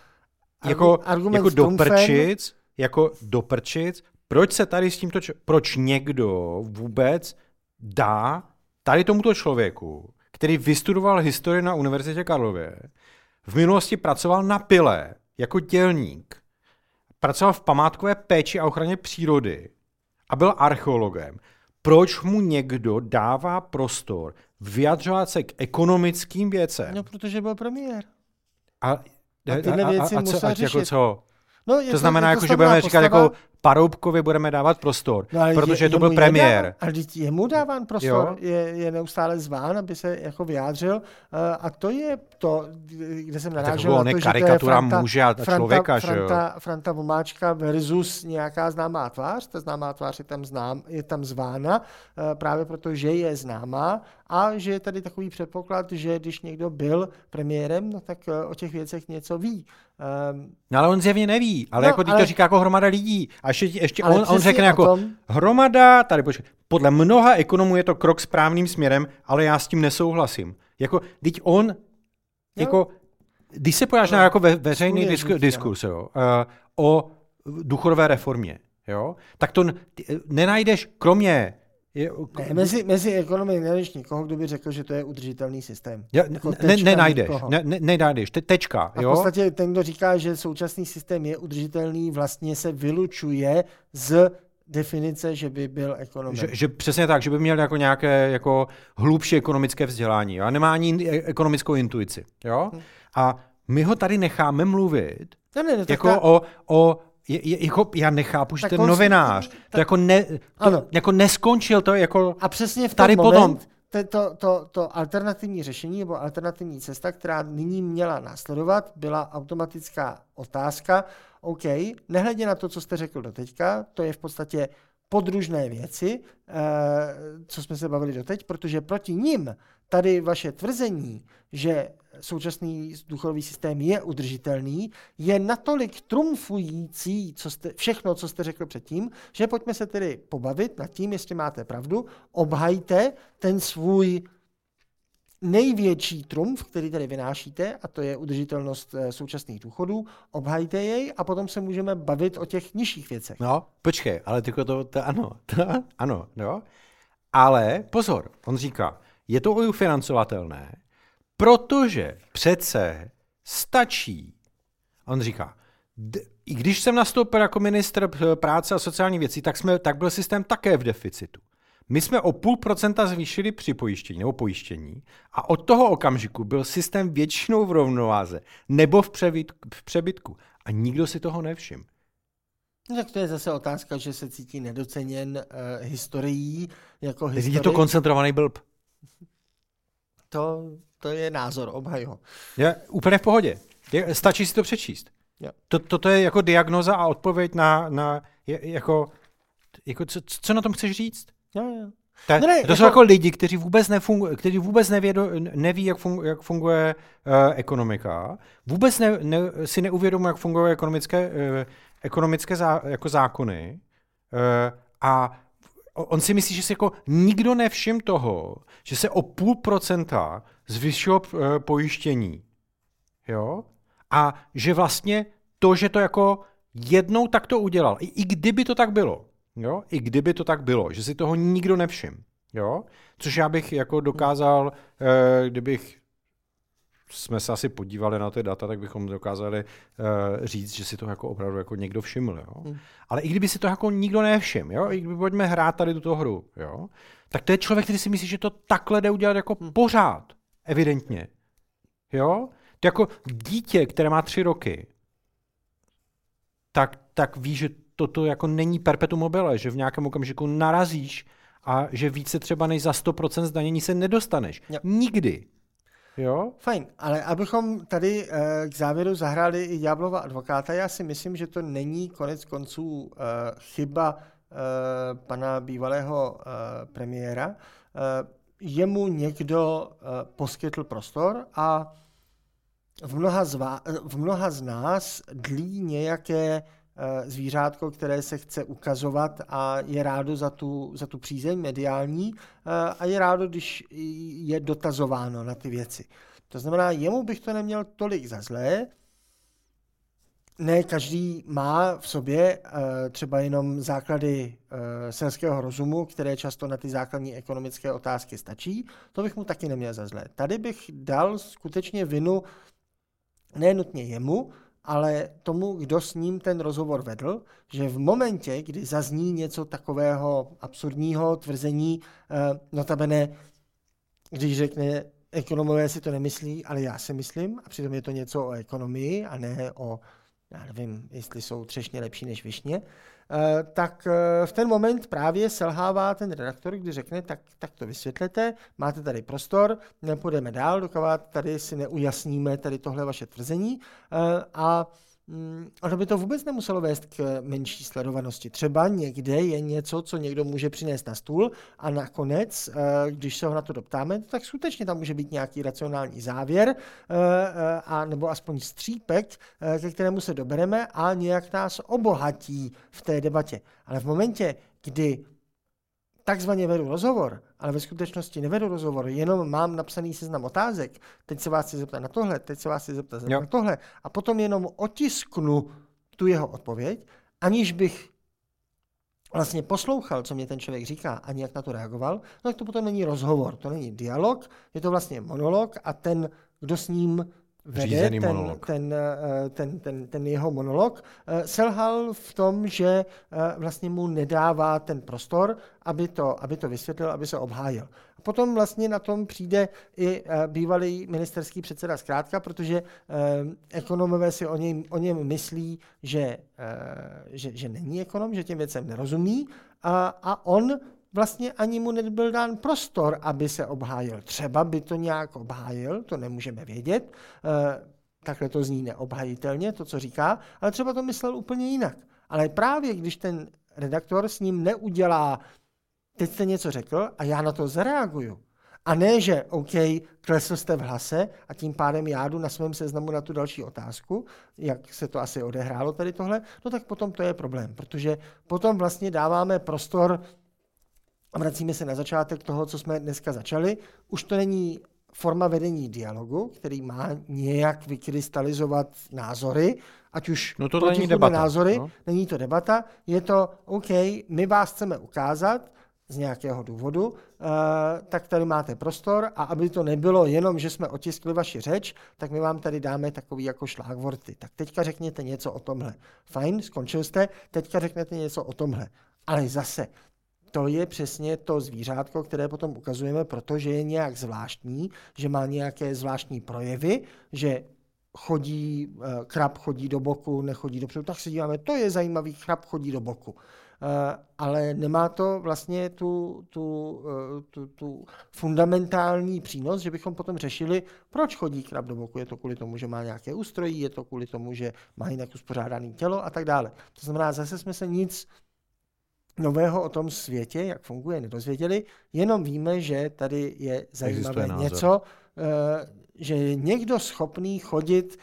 jako, argument jako s trumfem. doprčic, jako doprčic, proč se tady s tímto, č- proč někdo vůbec dá tady tomuto člověku, který vystudoval historii na Univerzitě Karlově, v minulosti pracoval na pile jako dělník, pracoval v památkové péči a ochraně přírody a byl archeologem. Proč mu někdo dává prostor vyjadřovat se k ekonomickým věcem? No, protože byl premiér. A, A tyhle věci co, musel a jako řešit. co? No, To znamená, jako, že budeme říkat, postava. jako Paroubkovi budeme dávat prostor, No, ale protože je, to byl je premiér. dáván- Ale vždyť jemu dáván prostor, Jo. je, je neustále zván, aby se jako vyjádřil. Uh, a to je to, kde jsem narážel na je to, že to je karikatura Franta, muže a člověka, že jo? Franta, Franta Vomáčka versus nějaká známá tvář. Ta známá tvář je tam, znám, je tam zvána uh, právě proto, že je známá a že je tady takový předpoklad, že když někdo byl premiérem, no tak uh, o těch věcech něco ví. Um, No ale on zjevně neví, ale No, jako ale- to říká jako hromada lidí. A ještě, ještě Ale on, on řekne jako tom- hromada, tady počkej, podle mnoha ekonomů je to krok správným směrem, ale já s tím nesouhlasím. Jako, teď on, jako, když se podíváš na jako ve, veřejný hnutí, diskurs jo, uh, o důchodové reformě, jo, tak to nenajdeš, kromě je, ne, mezi, mezi ekonomy nenajdeš nikoho, kdo by řekl, že to je udržitelný systém. Ja, Jako ne, tečka nenajdeš, ne, ne, nenajdeš, te, tečka, A v jo? podstatě ten, kdo říká, že současný systém je udržitelný, vlastně se vylučuje z definice, že by byl ekonomem. Že, že přesně tak, že by měl jako nějaké jako hlubší ekonomické vzdělání jo? a nemá ani in- ekonomickou intuici. Jo? Hm. A my ho tady necháme mluvit ne, ne, tak jako ta- o, o je, je, jako, já nechápu, že Tak ten on novinář to tak- jako, ne, to Ano. jako neskončil to jako... A přesně v Tady moment, potom- to, to, to, to alternativní řešení nebo alternativní cesta, která nyní měla následovat, byla automatická otázka. OK, nehledě na to, co jste řekl do teďka, to je v podstatě podružné věci, eh, co jsme se bavili doteď, protože proti ním tady vaše tvrzení, že současný důchodový systém je udržitelný, je natolik trumfující co jste, všechno, co jste řekl předtím, že pojďme se tedy pobavit nad tím, jestli máte pravdu, obhajte ten svůj největší trumf, který tady vynášíte, a to je udržitelnost eh, současných důchodů, obhajte jej a potom se můžeme bavit o těch nižších věcech. No, počkej, ale tyko to, to ano, to, ano, jo. Ale pozor, on říká, je to ufinancovatelné, protože přece stačí, on říká, i když jsem nastoupil jako ministr práce a sociální věcí, tak, jsme, tak byl systém také v deficitu. My jsme o půl procenta zvýšili připojištění nebo pojištění a od toho okamžiku byl systém většinou v rovnováze nebo v, v přebytku. A nikdo si toho nevšiml. No, tak to je zase otázka, že se cítí nedoceněn uh, historií jako Teď je to koncentrovaný blb. to to je názor, obhaj ho. Je úplně v pohodě. Je, stačí si to přečíst. Jo. To, toto je jako diagnoza a odpověď na, na je, jako, jako co, co na tom chceš říct? Jo, jo. Ta, No ne, to jako... jsou jako- jako lidi, kteří vůbec, nefungu, kteří vůbec nevědo, neví, jak, fungu, jak funguje uh, ekonomika, vůbec ne, ne, si neuvědomují, jak fungují ekonomické, uh, ekonomické zá, jako zákony uh, a on si myslí, že si jako nikdo nevšim toho, že se o půl procenta zvyšilo uh, pojištění. Jo? A že vlastně to, že to jako jednou tak to udělal, i, i kdyby to tak bylo, jo? i kdyby to tak bylo, že si toho nikdo nevšim, jo? což já bych jako dokázal, eh, kdybych jsme se asi podívali na ty data, tak bychom dokázali uh, říct, že si to jako opravdu jako někdo všiml. Jo? Hmm. Ale i kdyby si to jako nikdo nevšiml, jo? i kdyby pojďme hrát tady tuto hru, jo? tak to je člověk, který si myslí, že to takhle jde udělat jako Hmm. pořád, evidentně. Jo? To jako dítě, které má tři roky, tak, tak ví, že toto jako není perpetuum mobile, že v nějakém okamžiku narazíš a že více třeba než za 100% zdanění se nedostaneš. Jo. Nikdy. Jo? Fajn, ale abychom tady eh, k závěru zahráli i Ďáblova advokáta, já si myslím, že to není konec konců eh, chyba eh, pana bývalého premiéra. Jemu někdo poskytl prostor a v mnoha, z vá, v mnoha z nás dlí nějaké zvířátko, které se chce ukazovat a je rádo za tu, za tu přízeň mediální eh, a je rádo, když je dotazováno na ty věci. To znamená, jemu bych to neměl tolik za zlé, ne každý má v sobě uh, třeba jenom základy selského rozumu, které často na ty základní ekonomické otázky stačí. To bych mu taky neměl za zlé. Tady bych dal skutečně vinu ne nutně jemu, ale tomu, kdo s ním ten rozhovor vedl, že v momentě, kdy zazní něco takového absurdního tvrzení, uh, notabene, když řekne, ekonomové si to nemyslí, ale já si myslím, a přitom je to něco o ekonomii a ne o já nevím, jestli jsou třešně lepší než višně, eh, tak eh, v ten moment právě selhává ten redaktor, kdy řekne, tak, tak to vysvětlete, máte tady prostor, nepůjdeme dál, dokud tady si neujasníme tady tohle vaše tvrzení. Eh, a ono by to vůbec nemuselo vést k menší sledovanosti. Třeba někde je něco, co někdo může přinést na stůl a nakonec, když se ho na to doptáme, tak skutečně tam může být nějaký racionální závěr a nebo aspoň střípek, ke kterému se dobereme a nějak nás obohatí v té debatě. Ale v momentě, kdy takzvaně vedu rozhovor, ale ve skutečnosti nevedu rozhovor, jenom mám napsaný seznam otázek, teď se vás chci zeptat na tohle, teď se vás chci zeptat Jo. na tohle. A potom jenom otisknu tu jeho odpověď, aniž bych vlastně poslouchal, co mě ten člověk říká a nějak na to reagoval, no tak to potom není rozhovor, to není dialog, je to vlastně monolog a ten, kdo s ním vede ten, monolog. ten, eh, ten, ten, ten jeho monolog, eh, selhal v tom, že eh, vlastně mu nedává ten prostor, aby to, aby to vysvětlil, aby se obhájil. A potom vlastně na tom přijde i bývalý ministerský předseda zkrátka, protože ekonomové si o něm, o něm myslí, že, že, že není ekonom, že těm věcem nerozumí a, a on vlastně ani mu nebyl dán prostor, aby se obhájil. Třeba by to nějak obhájil, to nemůžeme vědět, eh, takhle to zní neobhajitelně, to, co říká, ale třeba to myslel úplně jinak. Ale právě když ten redaktor s ním neudělá, teď jste něco řekl a já na to zareaguju, a ne, že OK, klesl jste v hlase a tím pádem já jdu na svém seznamu na tu další otázku, jak se to asi odehrálo tady tohle, no tak potom to je problém, protože potom vlastně dáváme prostor a vracíme se na začátek toho, co jsme dneska začali. Už to není forma vedení dialogu, který má nějak vykrystalizovat názory, ať už No to není debata, názory, no. není to debata, je to OK, my vás chceme ukázat z nějakého důvodu, uh, tak tady máte prostor a aby to nebylo jenom, že jsme otiskli vaši řeč, tak my vám tady dáme takový jako šlágvorty. Tak teďka řekněte něco o tomhle. Fajn, skončil jste, teďka řeknete něco o tomhle. Ale zase, to je přesně to zvířátko, které potom ukazujeme, protože je nějak zvláštní, že má nějaké zvláštní projevy, že chodí, krab chodí do boku, nechodí dopředu, tak se díváme, to je zajímavý, krab chodí do boku. Ale nemá to vlastně tu, tu, tu, tu fundamentální přínos, že bychom potom řešili, proč chodí krab do boku. Je to kvůli tomu, že má nějaké ústrojí, je to kvůli tomu, že má jinak uspořádané tělo a tak dále. To znamená, zase jsme se nic nového o tom světě, jak funguje, nedozvěděli, jenom víme, že tady je zajímavé něco, eh, že je někdo schopný chodit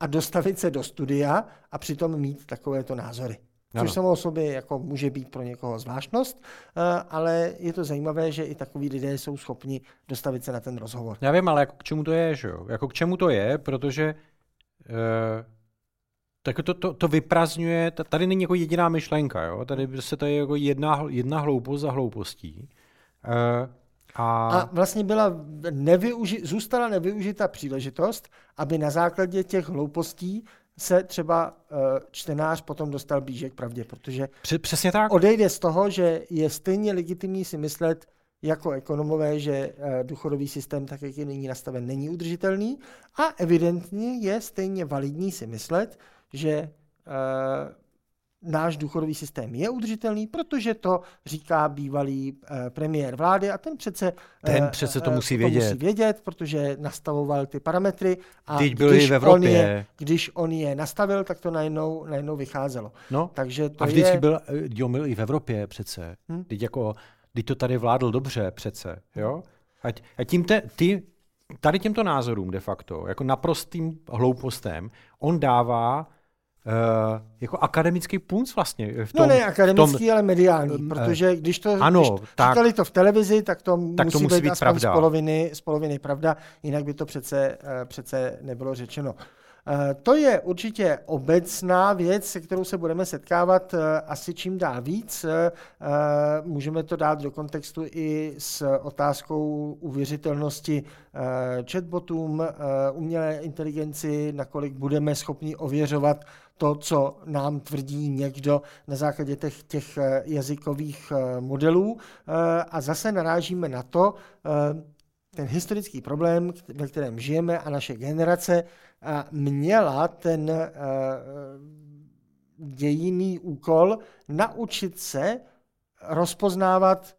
a dostavit se do studia a přitom mít takovéto názory. Což ano. samo o sobě jako může být pro někoho zvláštnost, eh, ale je to zajímavé, že i takový lidé jsou schopni dostavit se na ten rozhovor. Já vím, ale jako k čemu to je, že jo? Jako k čemu to je, protože uh tak to, to, to vyprazňuje, tady není jako jediná myšlenka, jo? tady se to je jako jedna, jedna hloupost za hloupostí. Uh, a... a vlastně byla nevyuži- zůstala nevyužita příležitost, aby na základě těch hloupostí se třeba uh, čtenář potom dostal blíže k pravdě, protože Přesně tak. odejde z toho, že je stejně legitimní si myslet jako ekonomové, že uh, důchodový systém, tak jak je nyní nastaven, není udržitelný a evidentně je stejně validní si myslet, že uh, náš důchodový systém je udržitelný, protože to říká bývalý uh, premiér vlády a ten přece, ten přece to musí vědět. To musí vědět, protože nastavoval ty parametry a Teď byl když, v Evropě. On je, když on je nastavil, tak to najednou, najednou vycházelo. No, Takže to a vždycky je... byl, byl i v Evropě přece. Hmm? Teď, jako, teď to tady vládl dobře přece. Jo? Ať, a tím te, ty, tady těmto názorům de facto, jako naprostým hloupostem, on dává Uh, jako akademický punc vlastně. V no tom, no ne akademický, tom, ale mediální, uh, protože když to ano, když tak, říkali to v televizi, tak to, tak musí, to musí být, být aspoň pravda. Z, poloviny, z poloviny pravda, jinak by to přece, uh, přece nebylo řečeno. Uh, to je určitě obecná věc, se kterou se budeme setkávat uh, asi čím dál víc. Uh, můžeme to dát do kontextu i s otázkou uvěřitelnosti chatbotům, umělé inteligenci, nakolik budeme schopni ověřovat to, co nám tvrdí někdo na základě těch, těch eh, jazykových eh, modelů. Eh, a zase narážíme na to, ten historický problém, ve kterém žijeme a naše generace měla ten dějiný úkol naučit se rozpoznávat,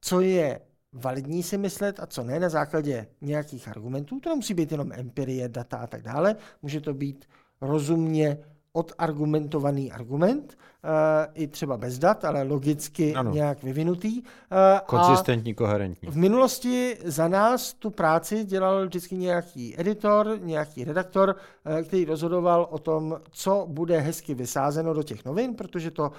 co je validní si myslet a co ne na základě nějakých argumentů. To nemusí být jenom empirie, data a tak dále. Může to být rozumně odargumentovaný argument, uh, i třeba bez dat, ale logicky ano. nějak vyvinutý. Uh, Konzistentní, koherentní. V minulosti za nás tu práci dělal vždycky nějaký editor, nějaký redaktor, uh, který rozhodoval o tom, co bude hezky vysázeno do těch novin, protože to uh,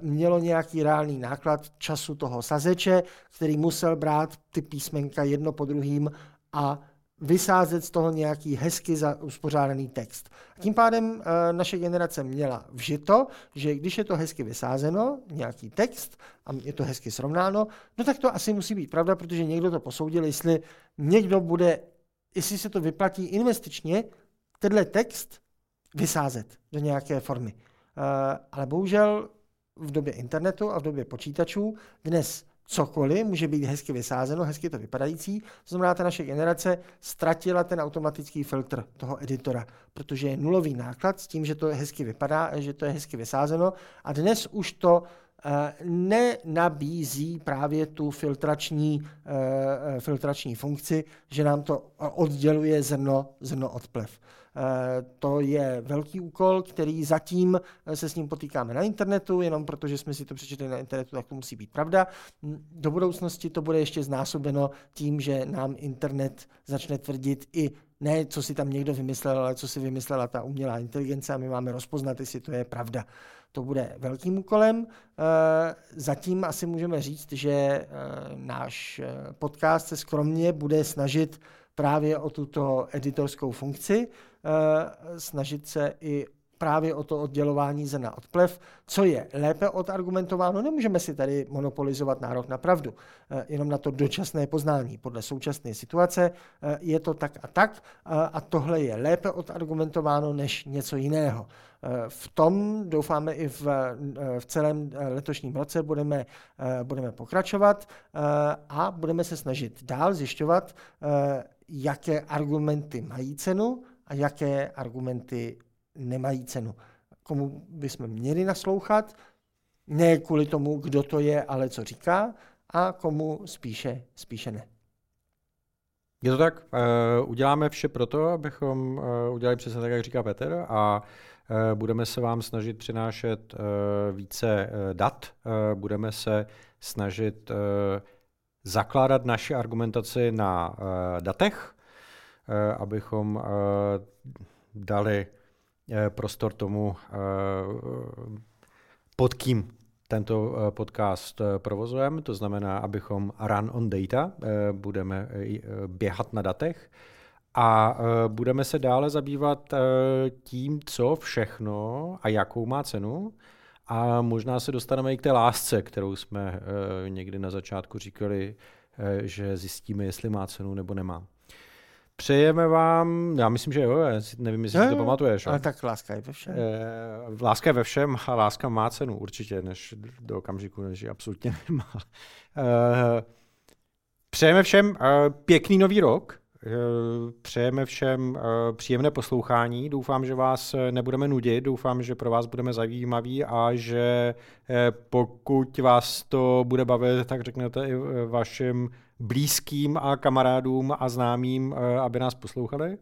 mělo nějaký reálný náklad času toho sazeče, který musel brát ty písmenka jedno po druhým a vysázet z toho nějaký hezky za uspořádaný text. A tím pádem uh, naše generace měla vžito, že když je to hezky vysázeno, nějaký text, a je to hezky srovnáno, no tak to asi musí být pravda, protože někdo to posoudil, jestli někdo bude, jestli se to vyplatí investičně, tenhle text vysázet do nějaké formy. Uh, ale bohužel v době internetu a v době počítačů dnes cokoliv může být hezky vysázeno, hezky to vypadající. To znamená, ta naše generace ztratila ten automatický filtr toho editora, protože je nulový náklad s tím, že to hezky vypadá, že to je hezky vysázeno a dnes už to eh, nenabízí právě tu filtrační, eh, filtrační funkci, že nám to odděluje zrno, zrno od plev. Eh, to je velký úkol, který zatím eh, se s ním potýkáme na internetu, jenom protože jsme si to přečetli na internetu, tak to musí být pravda. Do budoucnosti to bude ještě znásobeno tím, že nám internet začne tvrdit i ne, co si tam někdo vymyslel, ale co si vymyslela ta umělá inteligence a my máme rozpoznat, jestli to je pravda. To bude velkým úkolem. Eh, zatím asi můžeme říct, že náš podcast se skromně bude snažit právě o tuto editorskou funkci, snažit se i právě o to oddělování zrna od plev, co je lépe odargumentováno. Nemůžeme si tady monopolizovat nárok na pravdu, eh, jenom na to dočasné poznání. Podle současné situace eh, je to tak a tak a tohle je lépe odargumentováno než něco jiného. V tom doufáme i v, v celém letošním roce budeme, budeme pokračovat a budeme se snažit dál zjišťovat, jaké argumenty mají cenu a jaké argumenty nemají cenu. Komu bychom měli naslouchat, ne kvůli tomu, kdo to je, ale co říká, a komu spíše, spíše ne. Je to tak, uh, uděláme vše pro to, abychom uh, udělali přesně tak, jak říká Petr, a uh, budeme se vám snažit přinášet více dat, budeme se snažit zakládat naši argumentaci na datech, abychom uh, dali uh, prostor tomu, pod kým tento eh, podcast eh, provozujeme, to znamená, abychom run on data, eh, budeme běhat na datech a budeme se dále zabývat tím, co všechno a jakou má cenu. A možná se dostaneme i k té lásce, kterou jsme někdy na začátku říkali, že zjistíme, jestli má cenu nebo nemá. Přejeme vám, já myslím, že jo, nevím, jestli si to pamatuješ. Ale tak láska je ve všem. E, láska je ve všem a láska má cenu určitě, než do okamžiku, než ji absolutně nemá. E, přejeme všem e, pěkný nový rok, Přejeme všem příjemné poslouchání. Doufám, že vás nebudeme nudit. Doufám, že pro vás budeme zajímavý a že pokud vás to bude bavit, tak řeknete i vašim blízkým a kamarádům a známým, aby nás poslouchali.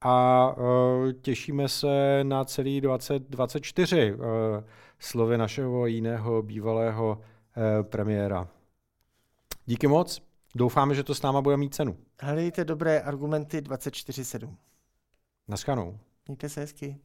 A těšíme se na celý 2024 slovy našeho jiného bývalého premiéra. Díky moc. Doufáme, že to s náma bude mít cenu. Hledejte dobré argumenty 24-7. Naschanou. Mějte se hezky.